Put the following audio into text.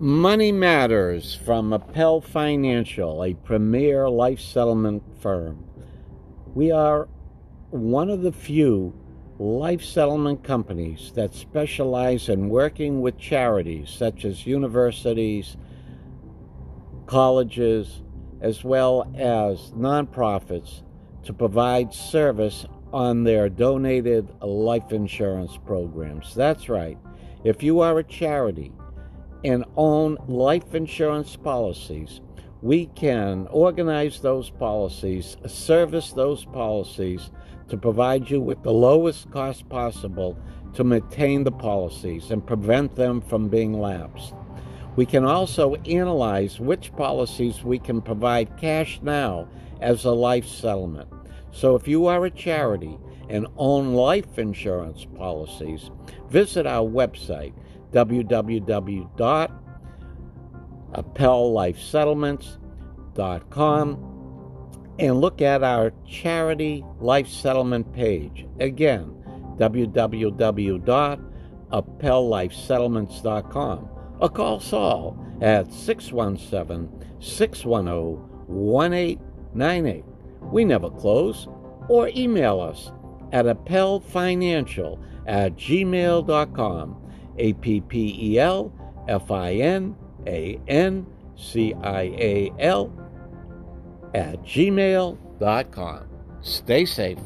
Money Matters from Appel Financial, a premier life settlement firm. We are one of the few life settlement companies that specialize in working with charities such as universities, colleges, as well as nonprofits to provide service on their donated life insurance programs. That's right. If you are a charity and own life insurance policies, we can organize those policies, service those policies to provide you with the lowest cost possible to maintain the policies and prevent them from being lapsed. We can also analyze which policies we can provide cash now as a life settlement. So if you are a charity and own life insurance policies, visit our website www.appellifesettlements.com and look at our charity life settlement page. Again, www.appellifesettlements.com or call Saul at 617 610 1898. We never close. Or email us at appelfinancial at gmail.com. A P P E L F I N A N C I A L at gmail.com. Stay safe.